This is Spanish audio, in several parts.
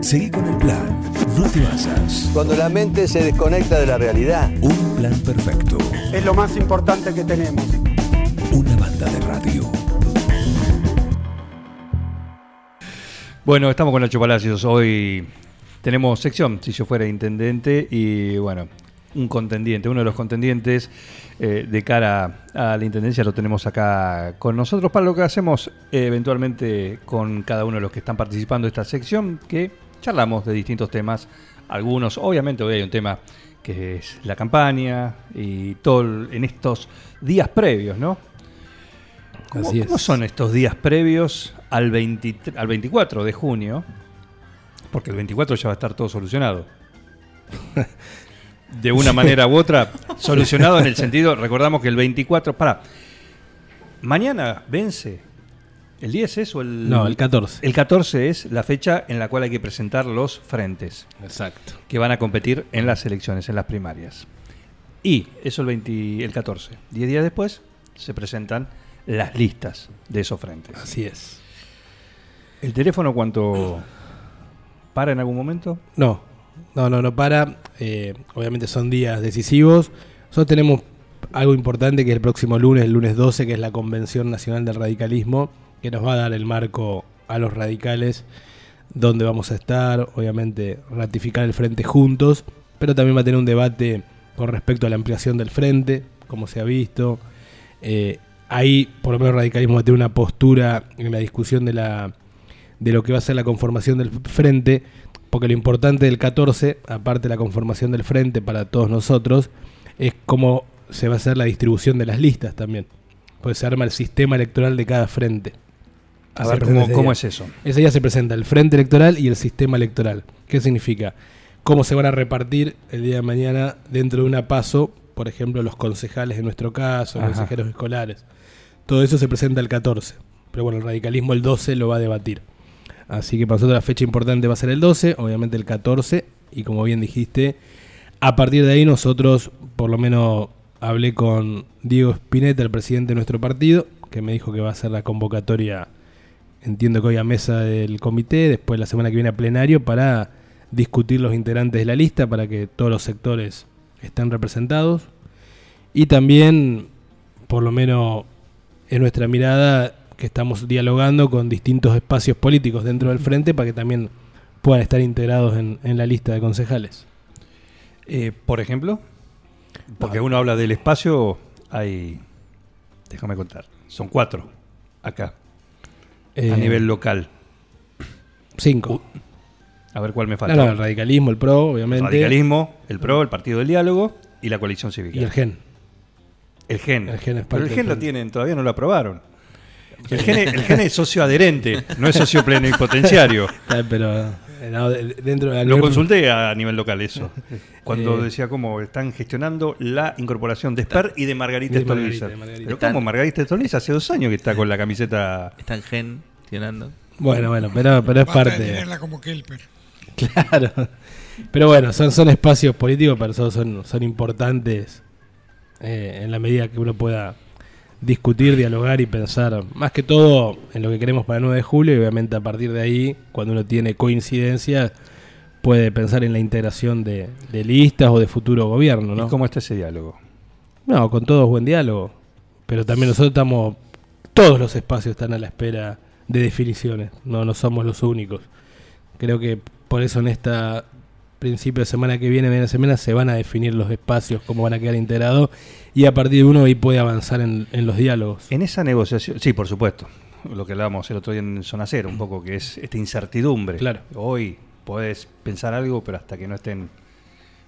Seguí con el plan. No te basas. Cuando la mente se desconecta de la realidad. Un plan perfecto. Es lo más importante que tenemos. Una banda de radio. Bueno, estamos con Nacho Palacios. Hoy tenemos sección, si yo fuera intendente, y bueno, un contendiente, uno de los contendientes eh, de cara a la intendencia lo tenemos acá con nosotros para lo que hacemos eh, eventualmente con cada uno de los que están participando de esta sección, que charlamos de distintos temas. Algunos, obviamente, hoy hay un tema que es la campaña y todo en estos días previos, ¿no? ¿Cómo, Así es. cómo son estos días previos al, 23 al 24 de junio? Porque el 24 ya va a estar todo solucionado. De una manera u otra, solucionado en el sentido, recordamos que el 24, para, mañana vence, ¿el 10 es o el...? No, el 14. El 14 es la fecha en la cual hay que presentar los frentes Exacto. que van a competir en las elecciones, en las primarias. Y eso el, 20 el 14. Diez días después se presentan las listas de esos frentes. Así es. ¿El teléfono cuánto para en algún momento? No, no, no, no para. Eh, obviamente son días decisivos. Nosotros tenemos algo importante que es el próximo lunes, el lunes 12, que es la Convención Nacional del Radicalismo, que nos va a dar el marco a los radicales, donde vamos a estar, obviamente ratificar el frente juntos, pero también va a tener un debate con respecto a la ampliación del frente, como se ha visto. Eh, ahí, por lo menos, el radicalismo va a tener una postura en la discusión de la de lo que va a ser la conformación del frente, porque lo importante del 14, aparte de la conformación del frente para todos nosotros, es cómo se va a hacer la distribución de las listas también. Pues se arma el sistema electoral de cada frente. A ver, ¿cómo, es eso? Ese día se presenta el frente electoral y el sistema electoral. ¿Qué significa? Cómo se van a repartir el día de mañana dentro de una paso, por ejemplo, los concejales en nuestro caso, Ajá. consejeros escolares. Todo eso se presenta el 14. Pero bueno, el radicalismo el 12 lo va a debatir. Así que para nosotros la fecha importante va a ser el 12, obviamente el 14, y como bien dijiste, a partir de ahí nosotros, por lo menos hablé con Diego Spinetta, el presidente de nuestro partido, que me dijo que va a ser la convocatoria, entiendo que hoy a mesa del comité, después la semana que viene a plenario, para discutir los integrantes de la lista, para que todos los sectores estén representados. Y también, por lo menos en nuestra mirada, que estamos dialogando con distintos espacios políticos dentro del frente para que también puedan estar integrados en, en la lista de concejales. Eh, por ejemplo, porque uno habla del espacio, hay, déjame contar, son cuatro acá, a Eh, nivel local. Cinco. A ver cuál me No, falta. no, el radicalismo, el PRO, El obviamente. radicalismo, el PRO, el Partido del Diálogo y la coalición cívica. Y el GEN. El GEN. El GEN es Pero parte el del GEN lo tienen, todavía no lo aprobaron. El GEN, es- el GEN es socio adherente, no es socio plenipotenciario. Ah, Pero eh, no, dentro de la Lo consulté a nivel local eso. Cuando Eh. decía cómo están gestionando la incorporación de Sper y de Margarita Stolbizer. Pero Están- ¿cómo Margarita Stolbizer hace dos años que está con la camiseta? Está en gen, tirando. Bueno, bueno, pero, pero es Basta de parte. tenerla como Kelper. Claro. Pero bueno, son, son espacios políticos, pero son, son, son importantes eh, en la medida que uno pueda discutir, dialogar y pensar, más que todo en lo que queremos para el 9 de julio, y obviamente a partir de ahí, cuando uno tiene coincidencias, puede pensar en la integración de, de listas o de futuro gobierno, ¿no? ¿Y cómo está ese diálogo? No, con todos buen diálogo. Pero también nosotros estamos, todos los espacios están a la espera de definiciones, no, no somos los únicos. Creo que por eso en esta principio de semana que viene, media semana, se van a definir los espacios, cómo van a quedar integrados, y a partir de uno ahí puede avanzar en, en los diálogos. En esa negociación, sí, por supuesto, lo que hablábamos el otro día en Zona Cero, un poco que es esta incertidumbre. Claro. Hoy podés pensar algo, pero hasta que no estén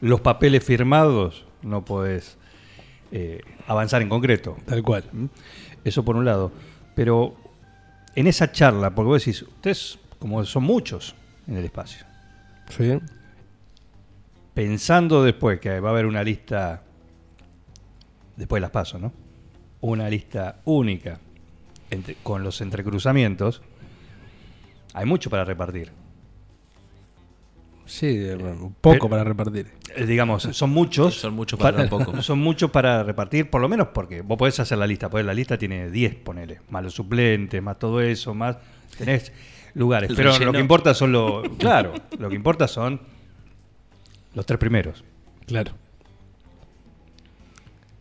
los papeles firmados, no podés eh, avanzar en concreto. Tal cual. ¿Mm? Eso por un lado. Pero en esa charla, porque vos decís, ustedes, como son muchos en el espacio, Sí. Pensando después que va a haber una lista, después de las pasos, ¿no? Una lista única entre- con los entrecruzamientos, hay mucho para repartir. Sí, poco Pero- para repartir. Eh, digamos, son muchos. Son muchos para poco. Son muchos para repartir, por lo menos porque vos podés hacer la lista, porque la lista tiene 10, ponele, más los suplentes, más todo eso, más. Tenés lugares. El Pero relleno. lo que importa son los. Claro, lo que importa son los tres primeros, Claro.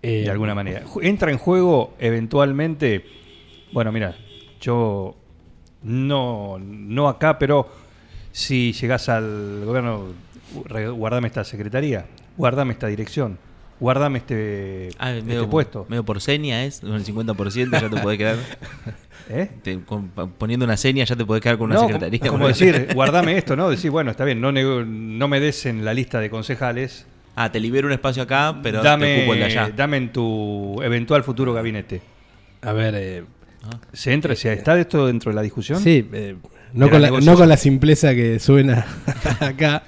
Eh, de alguna manera. Entra en juego eventualmente. Bueno, mira, yo no, no acá, pero si llegás al gobierno, guardame esta secretaría, guardame esta dirección, guardame este, Ah, este medio, puesto. medio por seña es, el 50% ya te podés quedar. ¿Eh? te- con- poniendo una seña ya te podés quedar con una No, secretaría. Como, como decir, guardame esto, ¿no? Decir, bueno, está bien, no, nego- no me des en la lista de concejales, Ah, te libero un espacio acá, pero te dame, ocupo el de allá. dame en tu eventual futuro gabinete. A ver, eh, Ah. ¿Se entra, se- ¿Está esto dentro de la discusión? sí, eh, no, con la, no con la simpleza que suena acá,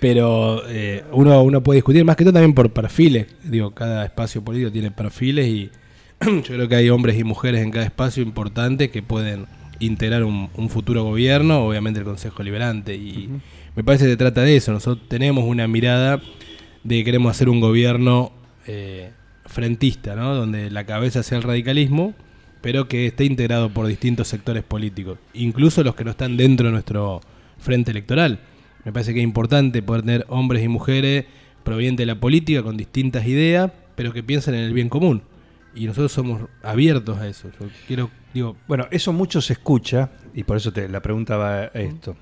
pero eh, uno, uno puede discutir más que todo también por perfiles. Digo, cada espacio político tiene perfiles y yo creo que hay hombres y mujeres en cada espacio importante que pueden integrar un, un futuro gobierno, obviamente el Consejo Liberante. Y me parece que se trata de eso. Nosotros tenemos una mirada de que queremos hacer un gobierno eh, frentista, ¿no? donde la cabeza sea el radicalismo, pero que esté integrado por distintos sectores políticos, incluso los que no están dentro de nuestro frente electoral. Me parece que es importante poder tener hombres y mujeres provenientes de la política con distintas ideas, pero que piensen en el bien común. Y nosotros somos abiertos a eso. Yo quiero, digo, Bueno, eso mucho se escucha, y por eso te, la pregunta va a esto.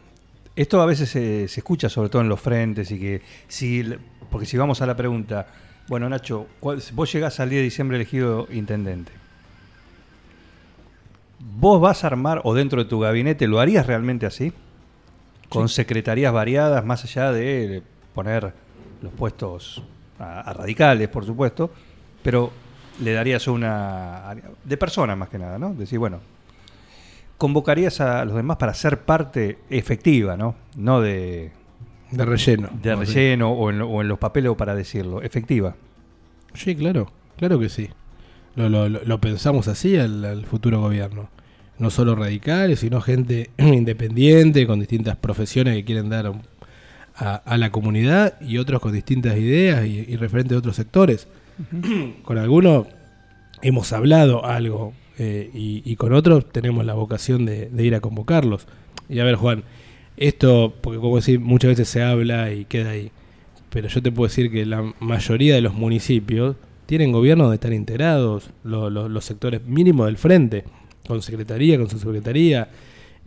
Esto a veces se, se escucha, sobre todo en los frentes, y que si, porque si vamos a la pregunta, bueno, Nacho, ¿cuál- vos llegás al 10 de diciembre elegido intendente. ¿Vos vas a armar, o dentro de tu gabinete, lo harías realmente así? Con secretarías variadas, más allá de poner los puestos a, a radicales, por supuesto, pero le darías una. de persona más que nada, ¿no? Decir, bueno, convocarías a los demás para ser parte efectiva, ¿no? No de, de relleno. de relleno o en, o en los papeles o para decirlo, efectiva. Sí, claro, claro que sí. Lo, lo- lo- pensamos así al, al futuro gobierno. No solo radicales, sino gente independiente, con distintas profesiones que quieren dar a, a la comunidad y otros con distintas ideas y, y referentes de otros sectores. con algunos hemos hablado algo eh, y, y con otros tenemos la vocación de, de ir a convocarlos. Y a ver, Juan, esto, porque como decir, muchas veces se habla y queda ahí. Pero yo te puedo decir que la mayoría de los municipios tienen gobiernos donde están integrados lo- lo- los sectores mínimos del frente, con secretaría, con su secretaría.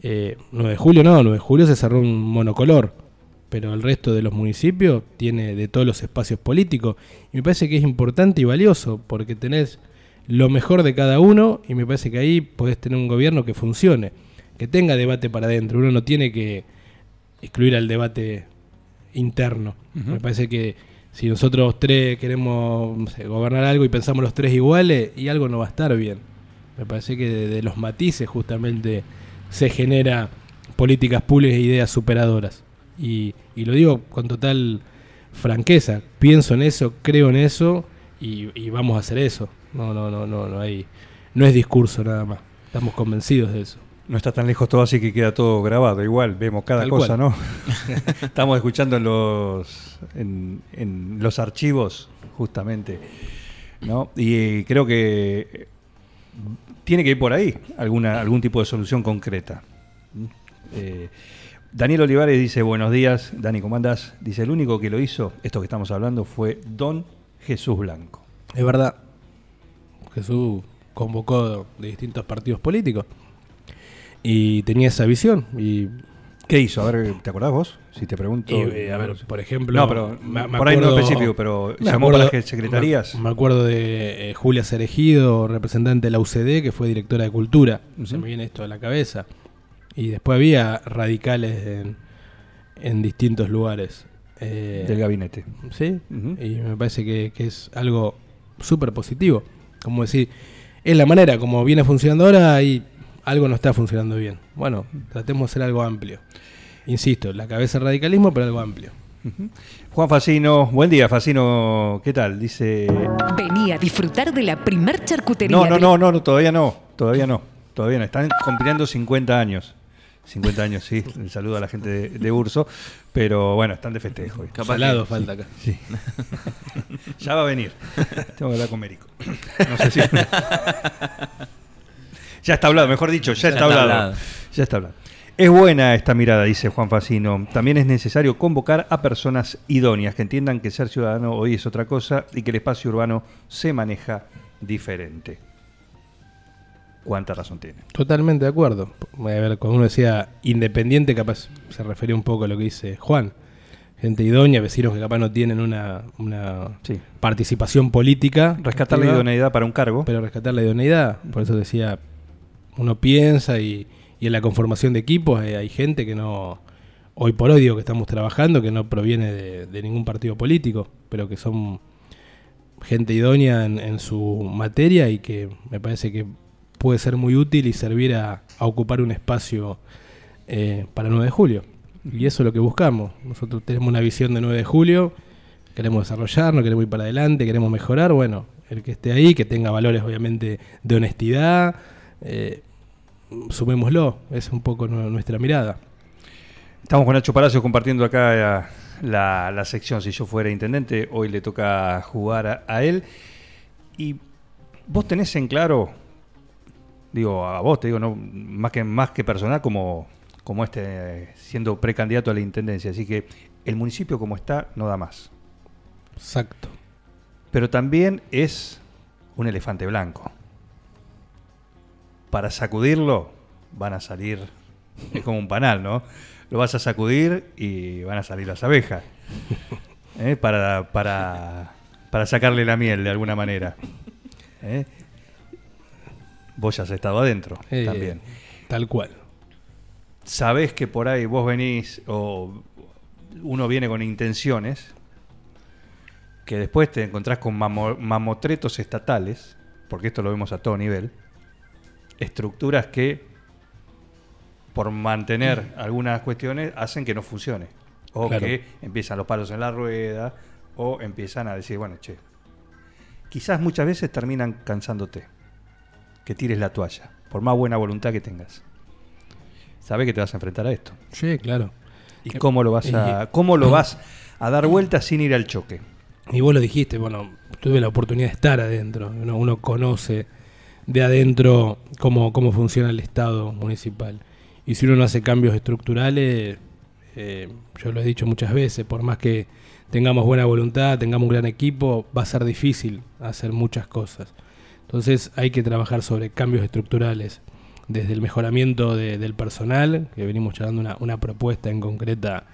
Eh, 9 de julio no, 9 de julio se cerró un monocolor, pero el resto de los municipios tiene de todos los espacios políticos. Y me parece que es importante y valioso, porque tenés lo mejor de cada uno y me parece que ahí podés tener un gobierno que funcione, que tenga debate para adentro. Uno no tiene que excluir al debate interno. Me parece que si nosotros tres queremos gobernar algo y pensamos los tres iguales, y algo no va a estar bien. Me parece que de, de los matices justamente se genera políticas públicas e ideas superadoras. Y, y lo digo con total franqueza. Pienso en eso, creo en eso y, y vamos a hacer eso. No, no, no, no, no hay, no es discurso nada más. Estamos convencidos de eso. No está tan lejos todo, así que queda todo grabado. Igual vemos cada Tal cosa, cual. ¿no? Estamos escuchando en los, en, en los archivos, justamente. ¿no? Y eh, creo que tiene que ir por ahí alguna, algún tipo de solución concreta. Eh, Daniel Olivares dice, buenos días, Dani, ¿cómo andás? Dice, el único que lo hizo, esto que estamos hablando, fue Don Jesús Blanco. Es verdad. Jesús convocó de distintos partidos políticos y tenía esa visión. Y, ¿Qué hizo? A ver, ¿te acordás vos? Si te pregunto. eh, a ver, por ejemplo. No, pero me- me por ahí no acuerdo- específico, pero me llamó acuerdo- para las secretarías. Me, me acuerdo de eh, Julia Cerejido, representante de la UCD, que fue directora de Cultura. Se me viene esto a la cabeza. Y después había radicales en, en distintos lugares. Eh, del gabinete. Sí, y me parece que, que es algo súper positivo. Como decir, es la manera, como viene funcionando ahora y algo no está funcionando bien. Bueno, tratemos de hacer algo amplio. Insisto, la cabeza del radicalismo, pero algo amplio. Juan Facino, buen día, Facino, ¿qué tal? Dice. Vení a disfrutar de la primer charcutería. No, no, no, no, no, todavía no, todavía no, todavía no. Están cumpliendo 50 años. 50 años, sí. El saludo a la gente de, de Urso. Pero bueno, están de festejo. hoy. Capaz Salado que- falta acá. Sí. ya va a venir. Tengo que hablar con Mérico. No sé si. ya está hablado, mejor dicho, ya, está, está hablado. hablado. Ya está hablado. Es buena esta mirada, dice Juan Facino. También es necesario convocar a personas idóneas que entiendan que ser ciudadano hoy es otra cosa y que el espacio urbano se maneja diferente. ¿Cuánta razón tiene? Totalmente de acuerdo. A ver, cuando uno decía independiente, capaz se refería un poco a lo que dice Juan. Gente idónea, vecinos que capaz no tienen una, una Sí. participación política. Rescatar la idoneidad para un cargo. Pero rescatar la idoneidad. Por eso decía, uno piensa y, en la conformación de equipos eh, hay gente que no, hoy por hoy digo que estamos trabajando, que no proviene de, ningún partido político, pero que son gente idónea en, su materia y que me parece que puede ser muy útil y servir a, a ocupar un espacio eh, para 9 de julio. Y eso es lo que buscamos. Nosotros tenemos una visión de 9 de julio, queremos desarrollarnos, queremos ir para adelante, queremos mejorar. Bueno, el que esté ahí, que tenga valores obviamente de honestidad, eh, sumémoslo, es un poco nu- nuestra mirada. Estamos con Nacho Palacio compartiendo acá eh, la, la sección. Si yo fuera intendente, hoy le toca jugar a, a él. Y vos tenés en claro, digo, a vos te digo, no, más que más que personal, como, como este, siendo precandidato a la intendencia. Así que el municipio como está no da más. Exacto. Pero también es un elefante blanco. Para sacudirlo van a salir, es como un panal, ¿no? Lo vas a sacudir y van a salir las abejas. ¿eh? Para, para, para sacarle la miel de alguna manera. ¿eh? Vos ya has estado adentro Eh, también. Tal cual. Sabés que por ahí vos venís o uno viene con intenciones que después te encontrás con mamo- mamotretos estatales, porque esto lo vemos a todo nivel, estructuras que por mantener algunas cuestiones hacen que no funcione. O Claro. que empiezan los palos en la rueda, o empiezan a decir, bueno, che, quizás muchas veces terminan cansándote, que tires la toalla, por más buena voluntad que tengas. Sabes que te vas a enfrentar a esto. Sí, claro. ¿Y cómo lo vas a, y- cómo lo vas a dar vuelta sin ir al choque? Y vos lo dijiste, bueno, tuve la oportunidad de estar adentro. Uno, uno conoce de adentro cómo, cómo funciona el Estado municipal. Y si uno no hace cambios estructurales, eh, yo lo he dicho muchas veces, por más que tengamos buena voluntad, tengamos un gran equipo, va a ser difícil hacer muchas cosas. Entonces hay que trabajar sobre cambios estructurales, desde el mejoramiento de- del personal, que venimos charlando una, una propuesta en concreta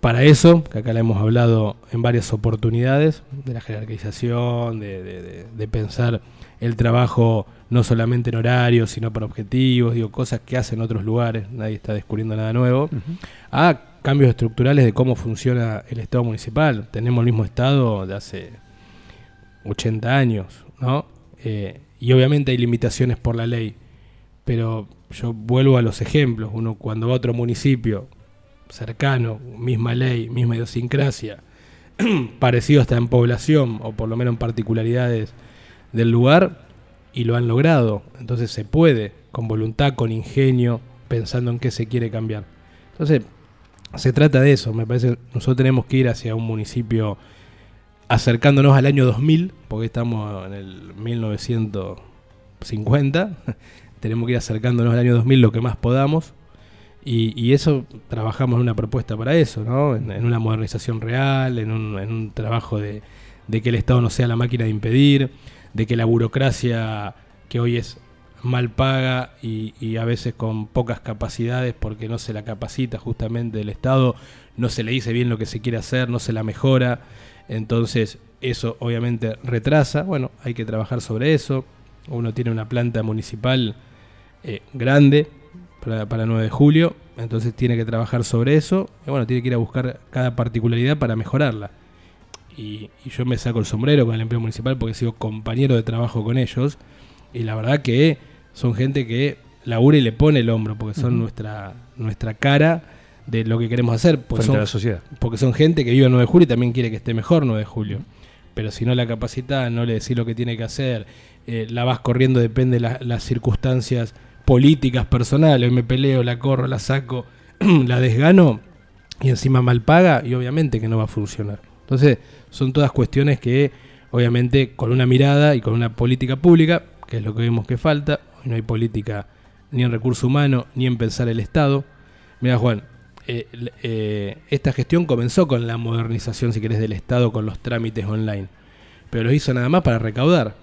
para eso, que acá la hemos hablado en varias oportunidades, de la jerarquización, de- de pensar el trabajo no solamente en horarios, sino por objetivos, digo, cosas que hacen otros lugares, nadie está descubriendo nada nuevo, a cambios estructurales de cómo funciona el Estado municipal. Tenemos el mismo Estado de hace 80 años, ¿no? Eh, y obviamente hay limitaciones por la ley, pero yo vuelvo a los ejemplos. Uno cuando va a otro municipio cercano, misma ley, misma idiosincrasia, parecido hasta en población o por lo menos en particularidades del lugar, y lo han logrado. Entonces se puede, con voluntad, con ingenio, pensando en qué se quiere cambiar. Entonces, se trata de eso. Me parece que nosotros tenemos que ir hacia un municipio acercándonos al año 2000, porque estamos en el 1950. tenemos que ir acercándonos al año 2000 lo que más podamos. Y, eso, trabajamos en una propuesta para eso, ¿no? En, en una modernización real, en un, en un trabajo de, de que el Estado no sea la máquina de impedir, de que la burocracia que hoy es mal paga y, a veces con pocas capacidades porque no se la capacita justamente el Estado, no se le dice bien lo que se quiere hacer, no se la mejora, entonces eso obviamente retrasa, bueno, hay que trabajar sobre eso, uno tiene una planta municipal eh, grande para, para 9 de julio, entonces tiene que trabajar sobre eso, y bueno, tiene que ir a buscar cada particularidad para mejorarla. Y, y yo me saco el sombrero con el empleo municipal porque he sido compañero de trabajo con ellos, y la verdad que son gente que labura y le pone el hombro, porque son nuestra, nuestra cara de lo que queremos hacer. Porque frente son, a la sociedad. porque son gente que vive el 9 de julio y también quiere que esté mejor 9 de julio. Pero si no la capacita, no le decís lo que tiene que hacer, eh, la vas corriendo, depende de la- las circunstancias políticas, personales, me peleo, la corro, la saco, la desgano y encima mal paga y obviamente que no va a funcionar. Entonces son todas cuestiones que obviamente con una mirada y con una política pública, que es lo que vemos que falta, hoy no hay política ni en recurso humano ni en pensar el Estado, Mira, Juan, eh, eh, esta gestión comenzó con la modernización, si querés, del Estado con los trámites online. Pero lo hizo nada más para recaudar.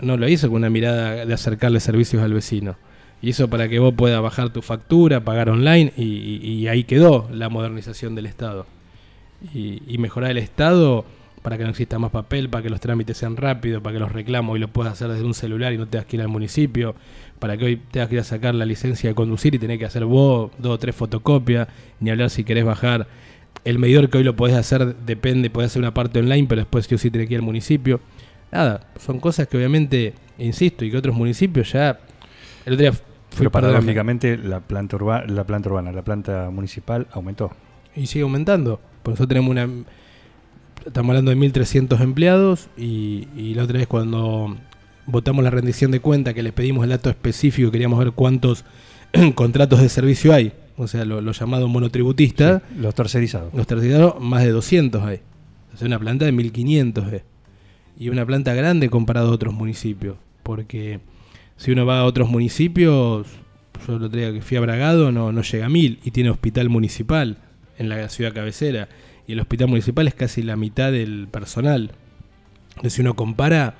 No lo hizo con una mirada de acercarle servicios al vecino. Hizo para que vos puedas bajar tu factura, pagar online y, y- y ahí quedó la modernización del Estado. Y, y mejorar el Estado para que no exista más papel, para que los trámites sean rápidos, para que los reclamos hoy lo puedas hacer desde un celular y no tengas que ir al municipio, para que hoy tengas que ir a sacar la licencia de conducir y tenés que hacer vos dos o tres fotocopias, ni hablar si querés bajar. El medidor que hoy lo podés hacer depende, podés hacer una parte online, pero después sí o sí tenés que ir al municipio. Nada, son cosas que obviamente, insisto, y que otros municipios ya... El otro día fui Pero paradójicamente la planta, urba- la planta urbana, la planta municipal aumentó. Y sigue aumentando. Por nosotros tenemos una. Estamos hablando de 1.300 empleados. Y, y la otra vez, cuando votamos la rendición de cuenta, que les pedimos el dato específico, queríamos ver cuántos contratos de servicio hay. O sea, lo, lo llamado monotributista. Los tercerizados. Los tercerizados, más de 200 hay. O sea, una planta de 1.500 es. Y una planta grande comparado a otros municipios. Porque si uno va a otros municipios, yo otro día que fui a Bragado, no, no llega a 1.000 y tiene hospital municipal en la ciudad cabecera. Y el hospital municipal es casi la mitad del personal. Entonces, si uno compara,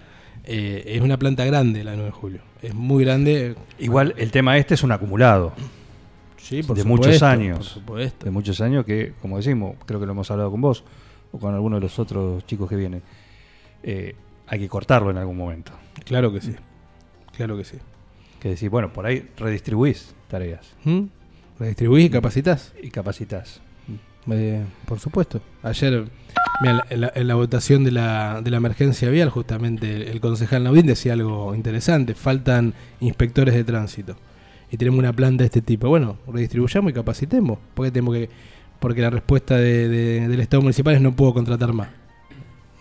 eh, es una planta grande la 9 de julio. Es muy grande. Igual el tema este es un acumulado Sí, de muchos años. Por supuesto. de muchos años que, como decimos, creo que lo hemos hablado con vos o con alguno de los otros chicos que vienen, eh, hay que cortarlo en algún momento. Claro que sí. Claro que sí. Que decir, bueno, por ahí redistribuís tareas ¿Mm? Redistribuís y capacitas. y capacitas. Eh, por supuesto. Ayer, mira, en, la, en la votación de la, de la emergencia vial, justamente el, concejal Naudín decía algo interesante. Faltan inspectores de tránsito. Y tenemos una planta de este tipo. Bueno, redistribuyamos y capacitemos. Porque tenemos que porque la respuesta de- de- del Estado municipal es no puedo contratar más.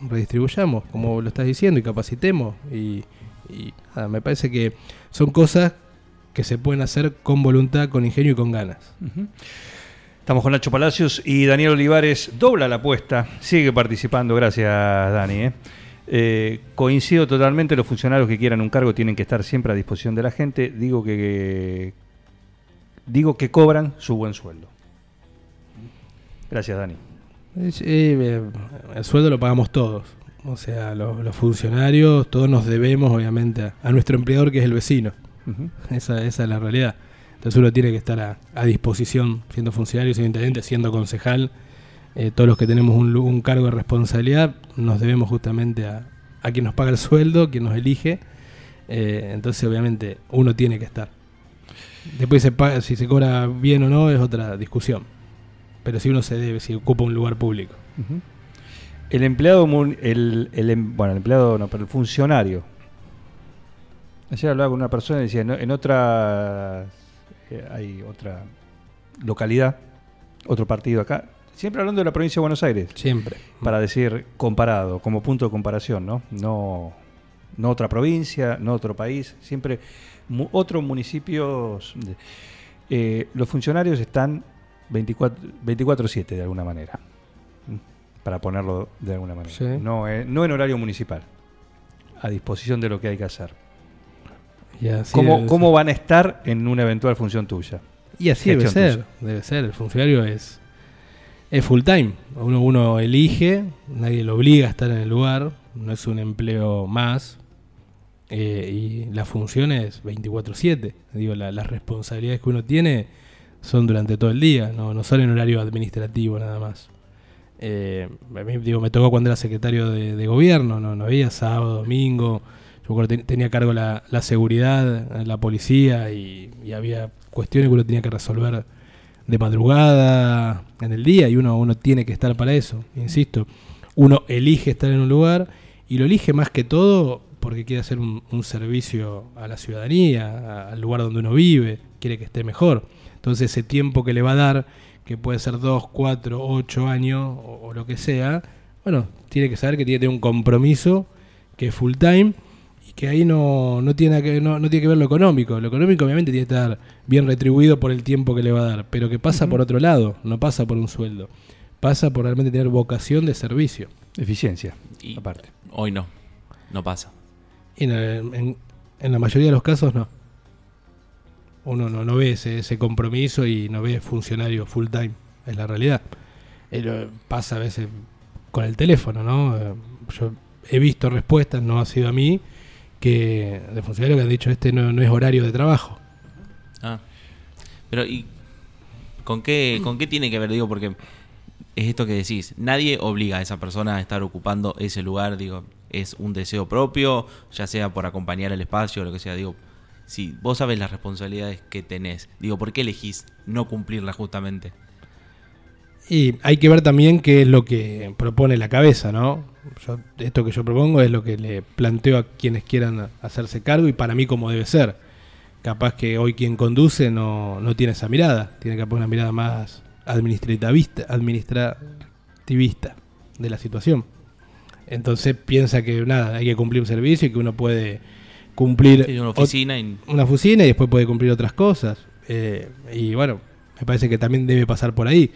Redistribuyamos, como lo estás diciendo, y capacitemos. Y, y nada, me parece que son cosas que se pueden hacer con voluntad, con ingenio y con ganas. Estamos con Nacho Palacios y Daniel Olivares dobla la apuesta, sigue participando, gracias Dani. ¿eh? Eh, coincido totalmente, los funcionarios que quieran un cargo tienen que estar siempre a disposición de la gente. Digo que, digo que cobran su buen sueldo. Gracias Dani. Eh, el sueldo lo pagamos todos. O sea, los, los funcionarios, todos nos debemos, obviamente, a, a nuestro empleador que es el vecino. Esa, esa es la realidad. Entonces uno tiene que estar a, disposición, siendo funcionario, siendo intendente, siendo concejal. Eh, todos los que tenemos un, cargo de responsabilidad nos debemos justamente a, quien nos paga el sueldo, quien nos elige. Eh, entonces, obviamente, uno tiene que estar. Después se paga, si se cobra bien o no es otra discusión. Pero si uno se debe, si ocupa un lugar público. El empleado, el, em- bueno, el empleado no, pero el funcionario. Ayer hablaba con una persona y decía, "No, en otra, eh, hay otra localidad, otro partido acá, siempre hablando de la provincia de Buenos Aires, Siempre. para decir comparado, como punto de comparación, ¿no? No, no otra provincia, no otro país, siempre mu- otros municipios. eh, los funcionarios están 24 24/7 de alguna manera, para ponerlo de alguna manera. Sí. No, eh, no en horario municipal, a disposición de lo que hay que hacer. Y así ¿Cómo, ¿Cómo van a estar en una eventual función tuya? Y así debe ser. Debe ser. El funcionario es, es full time. Uno, uno elige, nadie lo obliga a estar en el lugar. No es un empleo más. eh, y la función es 24-7. Digo, la- las responsabilidades que uno tiene son durante todo el día, no, no son en horario administrativo nada más. Eh, a mí, digo, me tocó cuando era secretario de, de gobierno, no, no había sábado, domingo. Yo acuerdo que ten- tenía a cargo la, la seguridad, la policía y, había cuestiones que uno tenía que resolver de madrugada, en el día, y uno, uno tiene que estar para eso, insisto. Uno elige estar en un lugar y lo elige más que todo porque quiere hacer un, servicio a la ciudadanía, al lugar donde uno vive, quiere que esté mejor. Entonces ese tiempo que le va a dar, que puede ser dos, cuatro, ocho años o, o lo que sea, bueno, tiene que saber que tiene que tener un compromiso que es full time que ahí no, no, tiene, que, no, no tiene que ver lo económico. Lo económico obviamente tiene que estar bien retribuido por el tiempo que le va a dar, pero que pasa por otro lado, no pasa por un sueldo. Pasa por realmente tener vocación de servicio. Eficiencia, Y aparte. hoy no. No pasa. Y en, en- en la mayoría de los casos no. uno no, no ve ese, ese compromiso y no ve funcionario full time, es la realidad. Eh, pasa a veces con el teléfono, ¿no? Yo he visto respuestas, no ha sido a mí, que de funcionarios que han dicho este no, no es horario de trabajo. Ah. Pero, ¿y con qué, con qué tiene que ver? Digo, porque es esto que decís. Nadie obliga a esa persona a estar ocupando ese lugar. Digo, es un deseo propio, ya sea por acompañar el espacio o lo que sea. Digo, si vos sabes las responsabilidades que tenés, digo, ¿por qué elegís no cumplirlas justamente? Y hay que ver también qué es lo que propone la cabeza, ¿no? Yo- esto que yo propongo es lo que le planteo a quienes quieran hacerse cargo y para mí como debe ser. Capaz que hoy quien conduce no, no tiene esa mirada, tiene que poner una mirada más administrativista, administrativista de la situación. Entonces piensa que nada, hay que cumplir un servicio y que uno puede cumplir Sí, una oficina y una oficina y después puede cumplir otras cosas. Eh, y bueno, me parece que también debe pasar por ahí,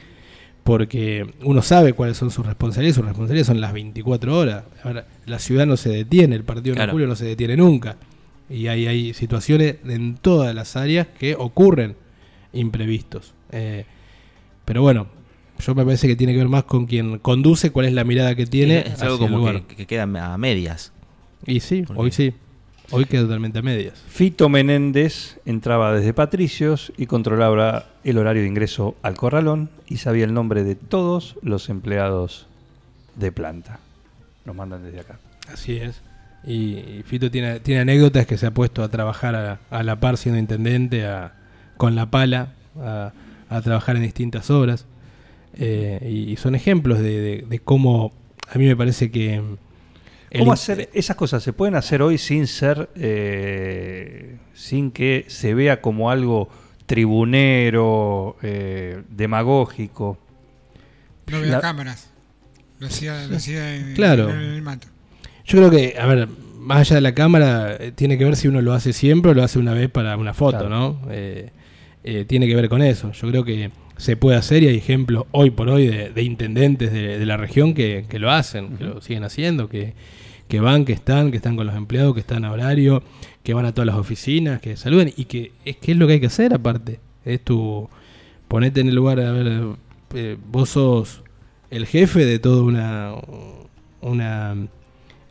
porque uno sabe cuáles son sus responsabilidades, sus responsabilidades son las 24 horas. Ahora, la ciudad no se detiene, el partido de Claro. julio no se detiene nunca. Y hay, hay situaciones en todas las áreas que ocurren imprevistos. Eh, pero bueno, yo me parece que tiene que ver más con quien conduce, cuál es la mirada que tiene. es algo como que, que queda a medias. Y sí, ¿Por hoy sí. Hoy queda totalmente a medias. Fito Menéndez entraba desde Patricios y controlaba el horario de ingreso al corralón y sabía el nombre de todos los empleados de planta. Nos mandan desde acá. Así es. Y, y Fito tiene, tiene anécdotas que se ha puesto a trabajar a, a la par siendo intendente, a- con la pala, a, a trabajar en distintas obras. Eh, y, y son ejemplos de, de- de cómo a mí me parece que... el ¿Cómo hacer esas cosas? ¿Se pueden hacer hoy sin ser, eh, sin que se vea como algo tribunero, eh, demagógico? No había La- cámaras. Lo hacía, lo hacía en, Claro. en el manto. Yo creo que, a ver, más allá de la cámara, eh, tiene que ver si uno lo hace siempre o lo hace una vez para una foto, Claro. ¿no? Eh, eh, tiene que ver con eso. Yo creo que se puede hacer y hay ejemplos hoy por hoy de, de intendentes de, de la región que, que lo hacen, que lo siguen haciendo, que, que van, que están, que están con los empleados, que están a horario, que van a todas las oficinas, que saluden y que es que es lo que hay que hacer aparte. Es tu ponete en el lugar, a ver, eh, vos sos el jefe de toda una una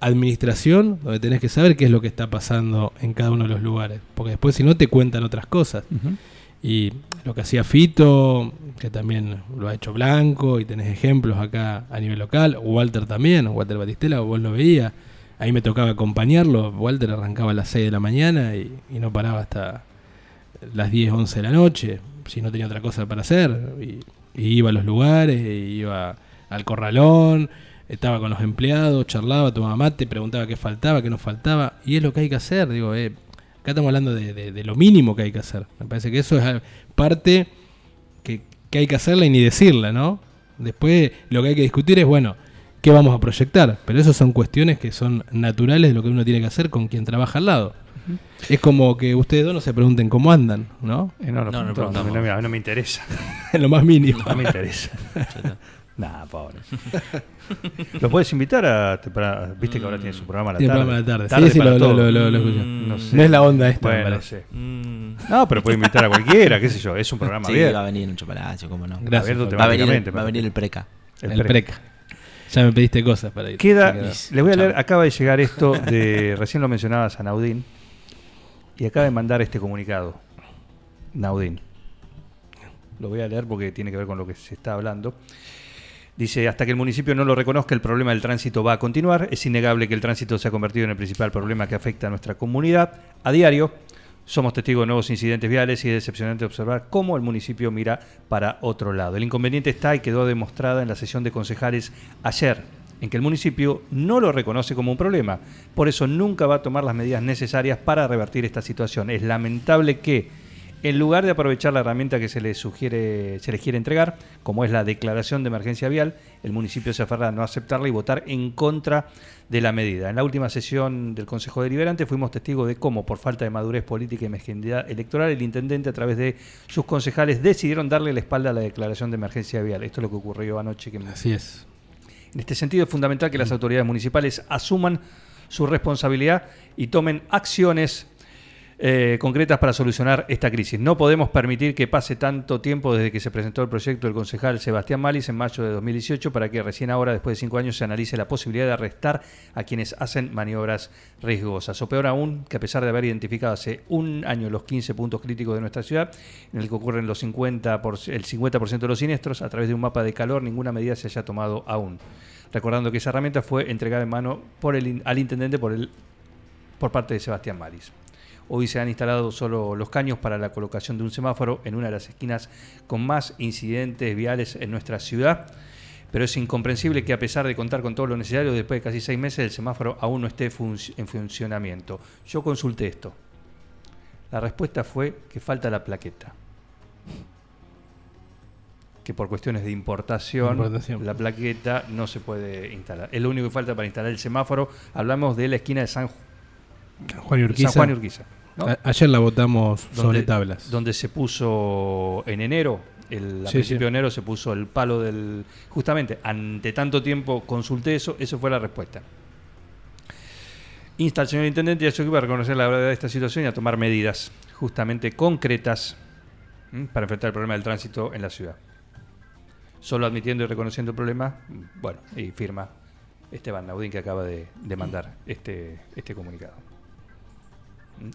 administración donde tenés que saber qué es lo que está pasando en cada uno de los lugares, porque después si no te cuentan otras cosas. Y lo que hacía Fito, que también lo ha hecho Blanco, y tenés ejemplos acá a nivel local, Walter también, Walter Batistela, vos lo veías, ahí me tocaba acompañarlo, Walter arrancaba a las 6 de la mañana y, no paraba hasta las 10, 11 de la noche, si no tenía otra cosa para hacer, y, iba a los lugares, y iba al corralón, estaba con los empleados, charlaba, tomaba mate, preguntaba qué faltaba, qué no faltaba, y es lo que hay que hacer, digo, eh, acá estamos hablando de, de- de lo mínimo que hay que hacer, me parece que eso es parte que, que hay que hacerla y ni decirla, ¿no? Después lo que hay que discutir es, bueno, ¿qué vamos a proyectar? Pero eso son cuestiones que son naturales de lo que uno tiene que hacer con quien trabaja al lado. Es como que ustedes dos no se pregunten cómo andan, ¿no? Eh, no, no, No, no no, preguntamos. no, me- no me interesa. En lo más mínimo. No me interesa. Nah, pobre. Lo puedes invitar a. para- Viste que ahora tiene su programa a la Tiene tarde. programa a la tarde. Sí, sí, para lo- lo- todo. lo- lo escucho. Mm, No sé. No es la onda esta, Bueno, no sé. Mm. No, pero puede invitar a cualquiera, qué sé yo. Es un programa Sí, abierto. va a venir Nacho Palacio, cómo no. Gracias. Va a venir, temáticamente, va a pero- venir el preca. El, pre- preca. Ya me pediste cosas para ir. Queda, les voy a leer, Chao. acaba de llegar esto de, recién lo mencionabas a Naudín, y acaba de mandar este comunicado. Naudín. Lo voy a leer porque tiene que ver con lo que se está hablando. Dice, hasta que el municipio no lo reconozca, el problema del tránsito va a continuar. Es innegable que el tránsito se ha convertido en el principal problema que afecta a nuestra comunidad. A diario somos testigos de nuevos incidentes viales y es decepcionante observar cómo el municipio mira para otro lado. El inconveniente está y quedó demostrada en la sesión de concejales ayer, en que el municipio no lo reconoce como un problema. Por eso nunca va a tomar las medidas necesarias para revertir esta situación. Es lamentable que en lugar de aprovechar la herramienta que se les sugiere, se les quiere entregar, como es la declaración de emergencia vial, el municipio se aferra a no aceptarla y votar en contra de la medida. En la última sesión del Consejo Deliberante fuimos testigos de cómo, por falta de madurez política y mezquindad electoral, el intendente a través de sus concejales decidieron darle la espalda a la declaración de emergencia vial. Esto es lo que ocurrió anoche. Que me- Así es. en este sentido es fundamental que las autoridades municipales asuman su responsabilidad y tomen acciones eh, concretas para solucionar esta crisis. No podemos permitir que pase tanto tiempo desde que se presentó el proyecto del concejal Sebastián Malis en mayo de 2018 para que recién ahora, después de cinco años, se analice la posibilidad de arrestar a quienes hacen maniobras riesgosas. O peor aún, que a pesar de haber identificado hace un año los 15 puntos críticos de nuestra ciudad, en el que ocurren los 50 por- el 50% de los siniestros, a través de un mapa de calor, ninguna medida se haya tomado aún. Recordando que esa herramienta fue entregada en mano al intendente por, el, por parte de Sebastián Maris. Hoy se han instalado solo los caños para la colocación de un semáforo en una de las esquinas con más incidentes viales en nuestra ciudad. Pero es incomprensible que a pesar de contar con todo lo necesario, después de casi seis meses el semáforo aún no esté en funcionamiento. Yo consulté esto. La respuesta fue que falta la plaqueta. Que por cuestiones de importación, Importación. la plaqueta no se puede instalar. Es lo único que falta para instalar el semáforo. Hablamos de la esquina de San, Juan Urquiza. San Juan y Urquiza. ¿no? A- Ayer la votamos donde, sobre tablas. Donde se puso en enero, el, a Sí, principio sí. de enero se puso el palo del... Justamente, ante tanto tiempo consulté eso, eso fue la respuesta. Insta al señor Intendente y a su equipo a reconocer la gravedad de esta situación y a tomar medidas justamente concretas ¿m? para enfrentar el problema del tránsito en la ciudad. Solo admitiendo y reconociendo el problema, bueno, y firma Esteban Naudín que acaba de, de mandar este, este comunicado.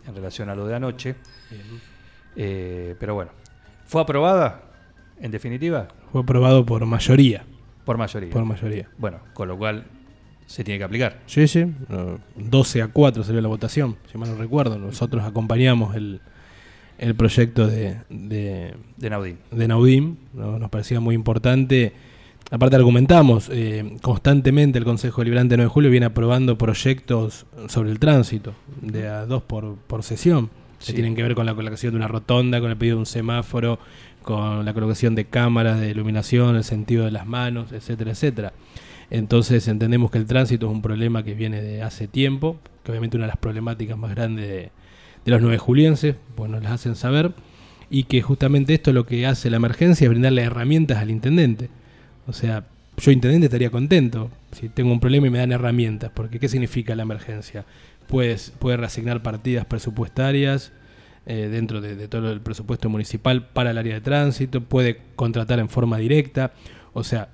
En relación a lo de anoche. Eh, pero bueno, ¿fue aprobada en definitiva? Fue aprobado por mayoría. Por mayoría. Por mayoría. Bueno, con lo cual se tiene que aplicar. Sí, sí. no, 12 a 4 salió la votación, si mal no recuerdo. Nosotros acompañamos el, el proyecto de, de, De Naudín. de Naudim. ¿no? Nos parecía muy importante. Aparte argumentamos, eh, constantemente el Consejo Deliberante de 9 de Julio viene aprobando proyectos sobre el tránsito, de a dos por, por sesión, que tienen que ver con la colocación de una rotonda, con el pedido de un semáforo, con la colocación de cámaras de iluminación, el sentido de las manos, etcétera, etcétera. Entonces entendemos que el tránsito es un problema que viene de hace tiempo, que obviamente una de las problemáticas más grandes de, de los nueve julienses, pues nos las hacen saber, y que justamente esto lo que hace la emergencia es brindarle herramientas al intendente. O sea, yo intendente estaría contento si tengo un problema y me dan herramientas, porque ¿qué significa la emergencia? Puedes, puede reasignar partidas presupuestarias eh, dentro de, de todo el presupuesto municipal para el área de tránsito, puede contratar en forma directa, o sea,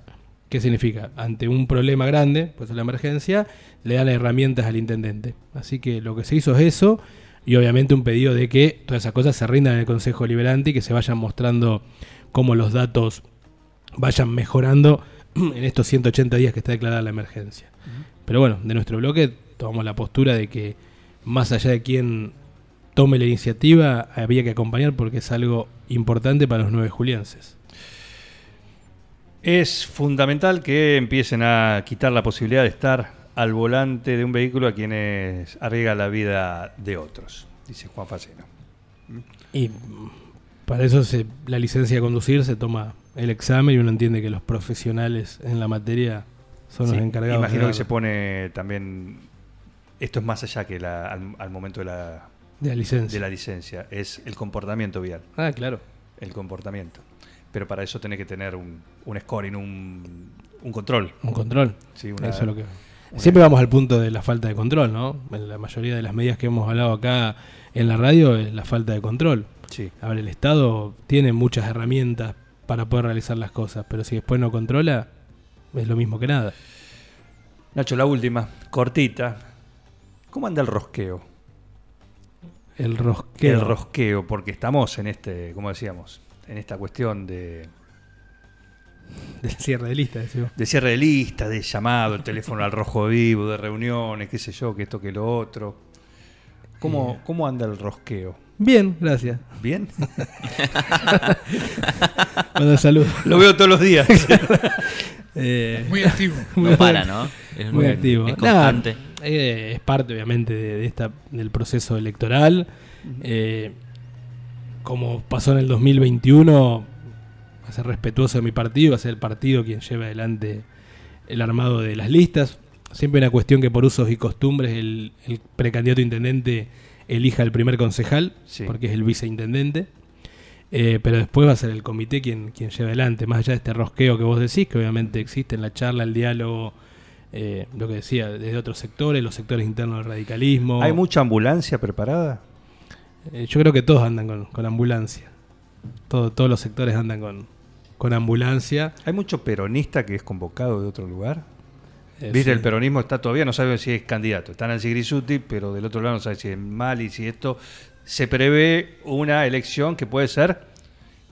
¿qué significa? Ante un problema grande, pues la emergencia, le dan herramientas al intendente. Así que lo que se hizo es eso, y obviamente un pedido de que todas esas cosas se rindan en el Consejo Liberante y que se vayan mostrando cómo los datos vayan mejorando en estos 180 días que está declarada la emergencia. Pero bueno, de nuestro bloque tomamos la postura de que más allá de quién tome la iniciativa, había que acompañar porque es algo importante para los nueve julienses. Es fundamental que empiecen a quitar la posibilidad de estar al volante de un vehículo a quienes arriesgan la vida de otros, dice Juan Faceno. Y para eso se- la licencia de conducir se toma el examen y uno entiende que los profesionales en la materia son Sí, los encargados. Imagino de que se pone también. Esto es más allá que la- al, al momento de la, de la licencia. de la licencia, es el comportamiento vial. Ah, claro. El comportamiento. Pero para eso tenés que tener un, un scoring, un, un control. Un control. Sí, una- Eso es lo que. Siempre vamos al punto de la falta de control, ¿no? En la mayoría de las medidas que hemos hablado acá en la radio es la falta de control. Sí. A ver, el Estado tiene muchas herramientas para poder realizar las cosas, pero si después no controla, es lo mismo que nada. Nacho, la última, cortita. ¿Cómo anda el rosqueo? El rosqueo. El rosqueo, porque estamos en este, como decíamos, en esta cuestión de, Del cierre de lista, decimos. de cierre de lista, de llamado, el teléfono al rojo vivo, de reuniones, qué sé yo, que esto, que lo otro. ¿Cómo, Eh. cómo anda el rosqueo? Bien, gracias. ¿Bien? Mando saludos. Lo veo todos los días. Eh, Muy activo. No para, ¿no? Es muy activo. Es Nada, constante. eh, es parte, obviamente, de, de esta, del proceso electoral. Eh, como pasó en el 2021, va a ser respetuoso de mi partido, va a ser el partido quien lleve adelante el armado de las listas. Siempre una cuestión que por usos y costumbres el, el precandidato intendente elija el primer concejal, Sí. porque es el viceintendente. Eh, pero después va a ser el comité quien, quien lleve adelante, más allá de este rosqueo que vos decís, que obviamente existe en la charla, el diálogo, eh, lo que decía, desde otros sectores, los sectores internos del radicalismo. ¿Hay mucha ambulancia preparada? Eh, yo creo que todos andan con, con ambulancia. Todo- todos los sectores andan con, con ambulancia. Hay mucho peronista que es convocado de otro lugar. Eh, Viste, el peronismo está todavía, no sabe si es candidato. Está Nancy Grisuti, pero del otro lado no sabe si es mal y si esto. Se prevé una elección que puede ser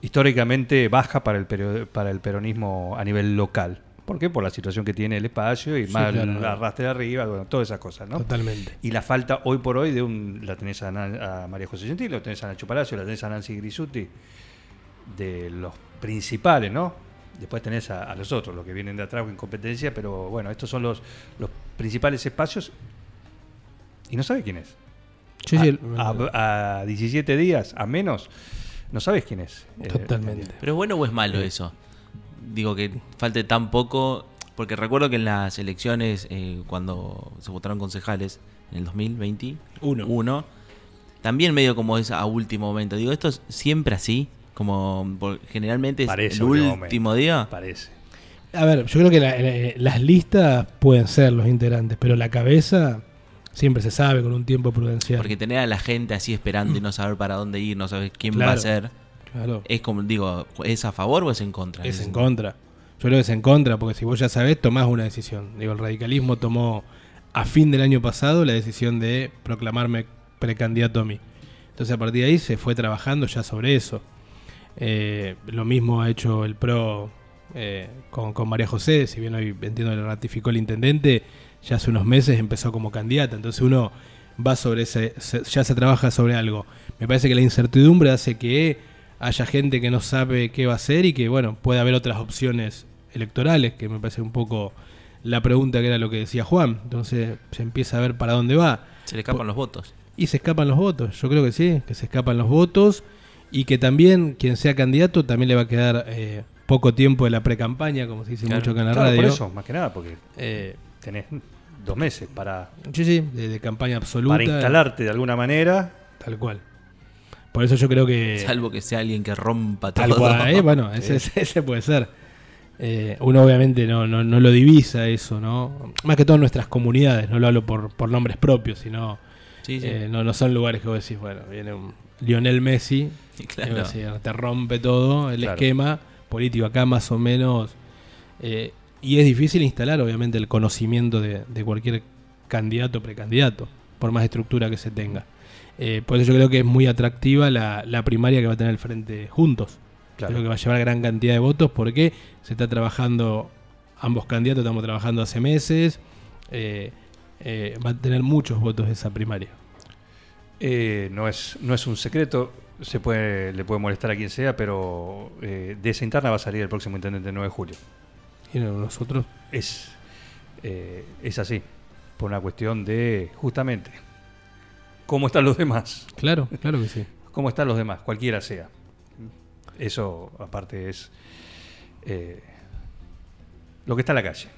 históricamente baja para el, peri- para el peronismo a nivel local. ¿Por qué? Por la situación que tiene el espacio y Sí, más claro. el arrastre de arriba, bueno, todas esas cosas, ¿no? Totalmente. Y la falta hoy por hoy de un. La tenés a, Nan- a María José Gentil, la tenés a Nacho Palacio, la tenés a Nancy Grisuti, de los principales, ¿no? Después tenés a, a los otros, los que vienen de atrás en competencia, pero bueno, estos son los, los principales espacios y no sabes quién es. Sí, a, sí, el- a- a 17 días, a menos, no sabes quién es. eh, Totalmente. ¿Pero es bueno o es malo eso? Digo que falte tan poco. Porque recuerdo que en las elecciones, eh, cuando se votaron concejales en el 2021, Uno. también medio como es a último momento. Digo, esto es siempre así. Como generalmente es Parece el último día. Parece. A ver, yo creo que la- la- las listas pueden ser los integrantes, pero la cabeza siempre se sabe con un tiempo prudencial. Porque tener a la gente así esperando y no saber para dónde ir, no saber quién va a ser. Claro. Es como, digo, ¿es a favor o es en contra? Es en contra. Yo creo que es en contra, porque si vos ya sabés, tomás una decisión. Digo, el radicalismo tomó a fin del año pasado la decisión de proclamarme precandidato a mí. Entonces a partir de ahí se fue trabajando ya sobre eso. Eh, lo mismo ha hecho el PRO eh, con, con María José, si bien hoy entiendo que lo ratificó el intendente, ya hace unos meses empezó como candidata. Entonces uno va sobre ese, se- ya se trabaja sobre algo. Me parece que la incertidumbre hace que haya gente que no sabe qué va a hacer y que, bueno, puede haber otras opciones electorales, que me parece un poco la pregunta que era lo que decía Juan. Entonces se empieza a ver para dónde va. Se le escapan los votos. Y se escapan los votos, yo creo que sí, que se escapan los votos y que también quien sea candidato también le va a quedar eh, poco tiempo de la pre-campaña, como se dice Claro. mucho acá en la Claro, radio. por eso, más que nada, porque Eh, tenés dos meses para, sí, sí, de, de campaña absoluta. para instalarte de alguna manera. Tal cual. Por eso yo creo que... Salvo que sea alguien que rompa todo. Tal cual, ¿eh? bueno, ese, puede ser. Eh, uno obviamente no, no, no lo divisa eso, ¿no? Más que todo en nuestras comunidades, no lo hablo por, por nombres propios, sino Sí, sí. eh, no, no son lugares que vos decís, bueno, viene un Lionel Messi, claro. te rompe todo el Claro. esquema político acá más o menos. eh, y es difícil instalar, obviamente, el conocimiento de, de cualquier candidato o precandidato, por más estructura que se tenga. Eh, por eso yo creo que es muy atractiva la, la primaria que va a tener el Frente Juntos. Claro. Creo que va a llevar gran cantidad de votos porque se está trabajando, ambos candidatos estamos trabajando hace meses, eh, eh, va a tener muchos votos esa primaria. Eh, no, es, no es un secreto, se puede, le puede molestar a quien sea, pero eh, de esa interna va a salir el próximo intendente el 9 de julio. Y nosotros, Es, eh, es así, por una cuestión de justamente cómo están los demás. claro, claro que sí. cómo están los demás, cualquiera sea. Eso, aparte, es eh, lo que está en la calle.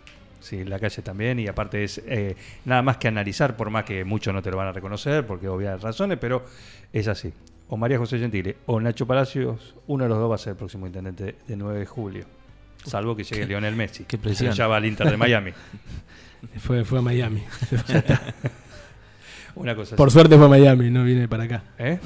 Sí, en la calle también, y aparte es eh, nada más que analizar, por más que muchos no te lo van a reconocer, porque obvias razones, pero es así. O María José Gentile o Nacho Palacios, uno de los dos va a ser el próximo intendente de 9 de julio. Salvo que llegue Lionel Messi. qué presión. Ya va al Inter de Miami. Fue, fue a Miami. Una cosa Por así. suerte fue a Miami, no viene para acá. ¿Eh?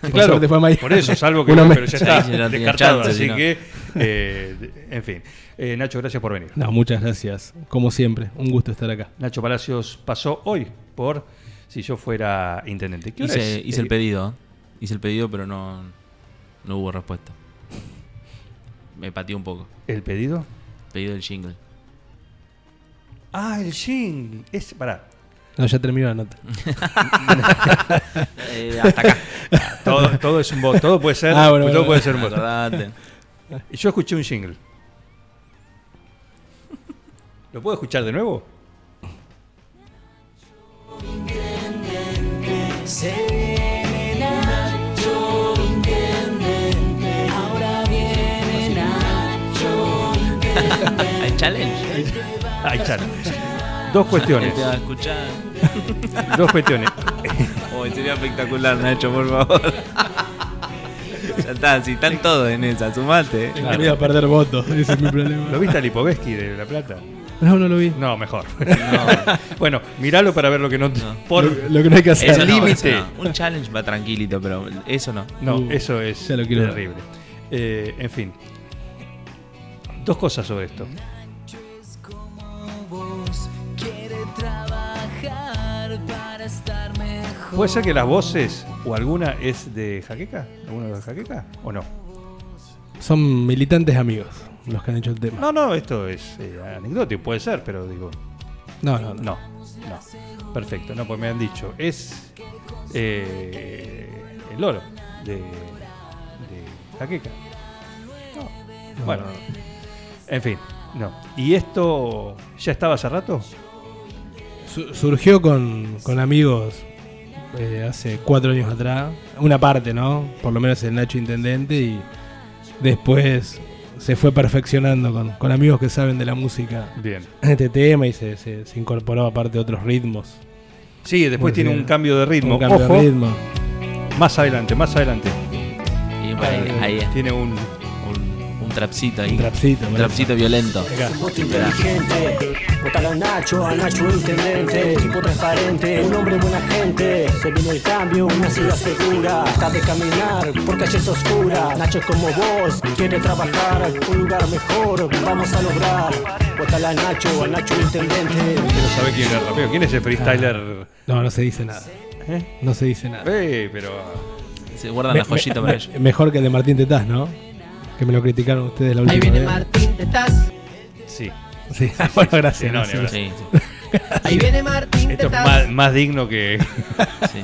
Por Claro, fue a Miami. por eso, salvo que Uno pero ya está descartado, chance, así que, eh, en fin. Eh, Nacho, gracias por venir. No, muchas gracias. Como siempre, un gusto estar acá. Nacho Palacios pasó hoy por si yo fuera intendente. ¿Qué hora Hice, el Eh, pedido. ¿eh? Hice el pedido, pero no, no hubo respuesta. Me pateó un poco. ¿El pedido? Pedido del jingle. Ah, el jingle. Es, pará. No, ya terminó la nota. Eh, hasta acá. Todo, todo es un bot. Todo puede ser, Ah, bueno, todo bueno. puede ser un bot. Yo escuché un jingle. ¿Lo puedo escuchar de nuevo? Hay challenge. Ahí está. Dos cuestiones. Te va a escuchar. Dos cuestiones. Oh, sería espectacular, Nacho, por favor. ya está, si están todos en esa, sumate. Me voy a perder votos, ese es mi problema. ¿Lo viste a Lipovetsky de La Plata? No, no lo vi. No, mejor. bueno, míralo para ver lo que no. Por, Lo, lo que no hay que hacer. Eso no, límite. eso no. Un challenge va tranquilito, pero eso no. No, Uh, eso es ya lo quiero ver. terrible. Eh, en fin. Dos cosas sobre esto. ¿Puede ser que las voces o alguna es de Jaqueca? ¿Alguno de Jaqueca? ¿O no? Son militantes amigos los que han hecho el tema. No, no, esto es eh, anecdótico, puede ser, pero digo. No, no, no. No, no. Perfecto, no, pues me han dicho. Es eh, el loro de, de Jaqueca. No. Bueno, en fin, no. ¿Y esto ya estaba hace rato? Su- surgió con, con amigos eh, hace cuatro años atrás. Una parte, ¿no? Por lo menos el Nacho Intendente y después se fue perfeccionando con, con amigos que saben de la música Bien. este tema y se, se- se incorporó aparte otros ritmos. Sí, después tiene un cambio de ritmo. Un cambio Ojo, de ritmo. más adelante, más adelante. Y por ahí, ahí Tiene un. Trapcito ahí. Un trapcito. Un trapcito violento. Voto inteligente, votalo a Nacho, a Nacho intendente, tipo transparente, un hombre buena gente, se viene el cambio, una ciudad segura, está de caminar por calles oscuras, Nacho es como vos, quiere trabajar, un lugar mejor, vamos a lograr, votalo a Nacho, a Nacho intendente. Quiero saber quién es el rapero. ¿Quién es el freestyler? No, no se dice nada. ¿Eh? No se dice nada. Eh, pero. Se guardan Me- la joyita me- para me- ellos. Mejor que el de Martín Tetaz, ¿no? Que me lo criticaron ustedes la última Ahí viene vez. Martín Tetaz. Sí. Sí, bueno, gracias. Sí, no, gracias. Sí, sí. Ahí viene Martín Esto es más, más digno que. sí.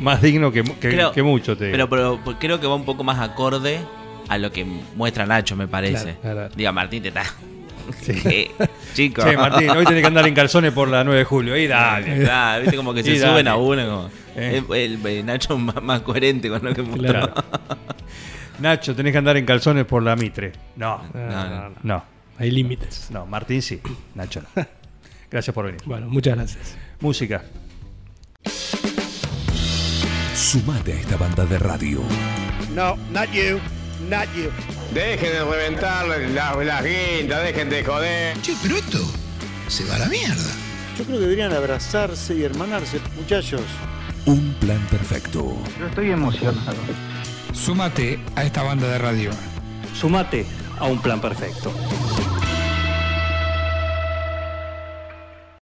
más digno que, que, Creo- que mucho, te Pero, pero creo que va un poco más acorde a lo que muestra Nacho, me parece. Claro, claro. Diga, Martín te está. ¿Qué? Chico. Che, Martín, hoy tenés que andar en calzones por la 9 de julio. Y dale. Ah, viste como que se Y suben dale. a uno. Como, Eh. el, el- el Nacho más, más coherente con lo que mostró. Claro. Nacho, tenés que andar en calzones por la Mitre. No, No, No, no, no. no, Hay límites. no. Martín sí. Nacho no. Gracias por venir. Bueno, muchas gracias. Música. Sumate a esta banda de radio. No, not you, not you. Dejen de reventar las la guindas, dejen de joder. Che, pero esto se va a la mierda. Yo creo que deberían abrazarse y hermanarse, muchachos. Un plan perfecto. Súmate a esta banda de radio. Sumate a un plan perfecto.